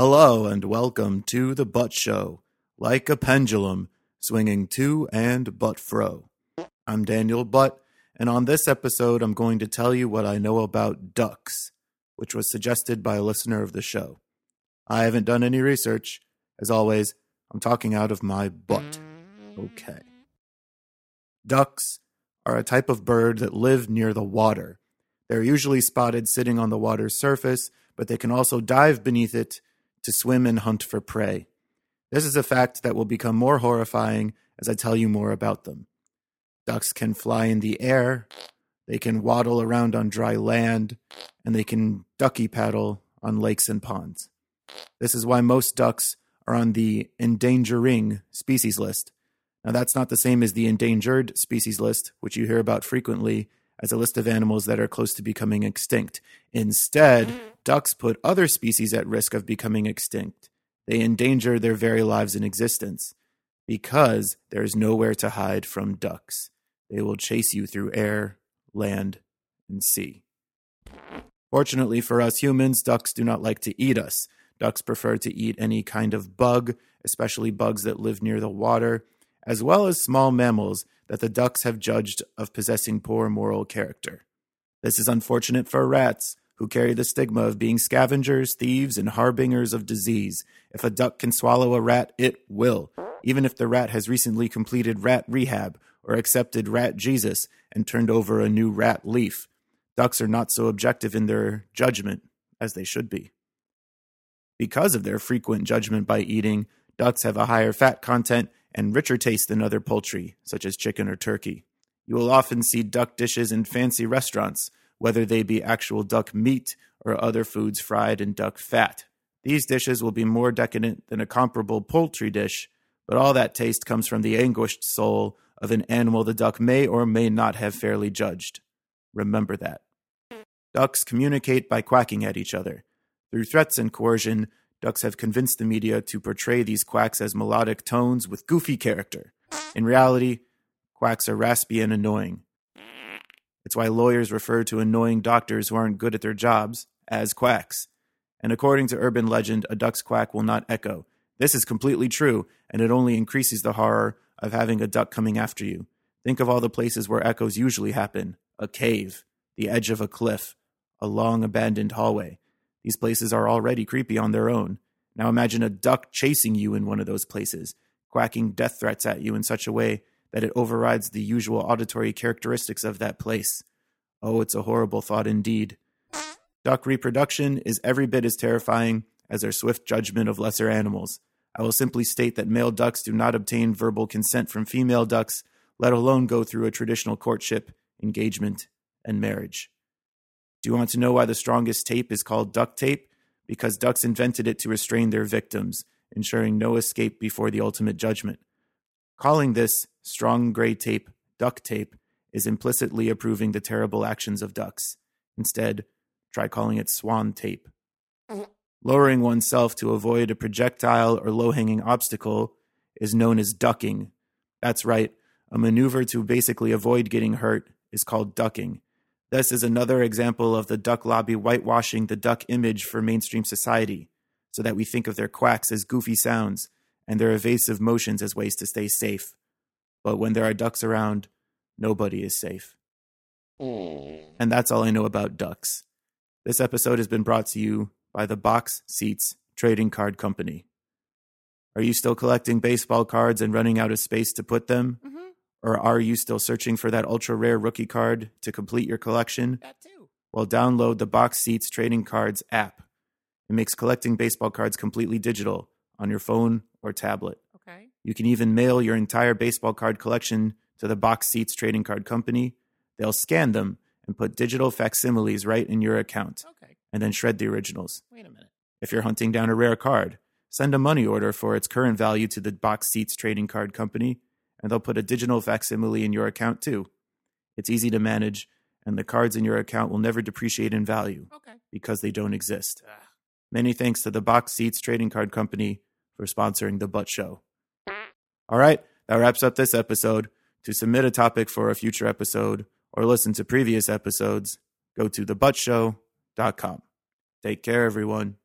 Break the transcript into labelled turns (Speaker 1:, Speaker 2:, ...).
Speaker 1: Hello and welcome to the Butt Show, like a pendulum swinging to and but fro. I'm Daniel Butt, and on this episode, I'm going to tell you what I know about ducks, which was suggested by a listener of the show. I haven't done any research. As always, I'm talking out of my butt. Okay. Ducks are a type of bird that live near the water. They're usually spotted sitting on the water's surface, but they can also dive beneath it to swim and hunt for prey. This is a fact that will become more horrifying as I tell you more about them. Ducks can fly in the air, they can waddle around on dry land, and they can ducky paddle on lakes and ponds. This is why most ducks are on the endangering species list. Now, that's not the same as the endangered species list, which you hear about frequently as a list of animals that are close to becoming extinct. Instead, mm-hmm. ducks put other species at risk of becoming extinct. They endanger their very lives in existence because there is nowhere to hide from ducks. They will chase you through air, land, and sea. Fortunately for us humans, ducks do not like to eat us. Ducks prefer to eat any kind of bug, especially bugs that live near the water, as well as small mammals that the ducks have judged of possessing poor moral character. This is unfortunate for rats, who carry the stigma of being scavengers, thieves, and harbingers of disease. If a duck can swallow a rat, it will, even if the rat has recently completed rat rehab or accepted rat Jesus and turned over a new rat leaf. Ducks are not so objective in their judgment as they should be. Because of their frequent judgment by eating, ducks have a higher fat content and richer taste than other poultry, such as chicken or turkey. You will often see duck dishes in fancy restaurants, whether they be actual duck meat or other foods fried in duck fat. These dishes will be more decadent than a comparable poultry dish, but all that taste comes from the anguished soul of an animal the duck may or may not have fairly judged. Remember that. Ducks communicate by quacking at each other. Through threats and coercion, ducks have convinced the media to portray these quacks as melodic tones with goofy character. In reality, quacks are raspy and annoying. It's why lawyers refer to annoying doctors who aren't good at their jobs as quacks. And according to urban legend, a duck's quack will not echo. This is completely true, and it only increases the horror of having a duck coming after you. Think of all the places where echoes usually happen a cave, the edge of a cliff, a long abandoned hallway. These places are already creepy on their own. Now imagine a duck chasing you in one of those places, quacking death threats at you in such a way that it overrides the usual auditory characteristics of that place. Oh, it's a horrible thought indeed. Duck reproduction is every bit as terrifying as their swift judgment of lesser animals. I will simply state that male ducks do not obtain verbal consent from female ducks, let alone go through a traditional courtship, engagement, and marriage. Do you want to know why the strongest tape is called duct tape? Because ducks invented it to restrain their victims, ensuring no escape before the ultimate judgment. Calling this strong gray tape duct tape is implicitly approving the terrible actions of ducks. Instead, try calling it swan tape. Lowering oneself to avoid a projectile or low hanging obstacle is known as ducking. That's right, a maneuver to basically avoid getting hurt is called ducking. This is another example of the duck lobby whitewashing the duck image for mainstream society, so that we think of their quacks as goofy sounds and their evasive motions as ways to stay safe. But when there are ducks around, nobody is safe. Hmm. And that's all I know about ducks. This episode has been brought to you by the Box Seats Trading Card Company. Are you still collecting baseball cards and running out of space to put them? Or are you still searching for that ultra rare rookie card to complete your collection?
Speaker 2: That too.
Speaker 1: Well, download the Box Seats Trading Cards app. It makes collecting baseball cards completely digital on your phone or tablet.
Speaker 2: Okay.
Speaker 1: You can even mail your entire baseball card collection to the Box Seats Trading Card Company. They'll scan them and put digital facsimiles right in your account,
Speaker 2: Okay.
Speaker 1: and then shred the originals.
Speaker 2: Wait a minute.
Speaker 1: If you're hunting down a rare card, send a money order for its current value to the Box Seats Trading Card Company, and they'll put a digital facsimile in your account too. It's easy to manage, and the cards in your account will never depreciate in value
Speaker 2: Okay.
Speaker 1: because they don't exist.
Speaker 2: Ugh.
Speaker 1: Many thanks to the Box Seats Trading Card Company for sponsoring the Butt Show. All right, that wraps up this episode. To submit a topic for a future episode or listen to previous episodes, go to thebuttshow.com. Take care, everyone.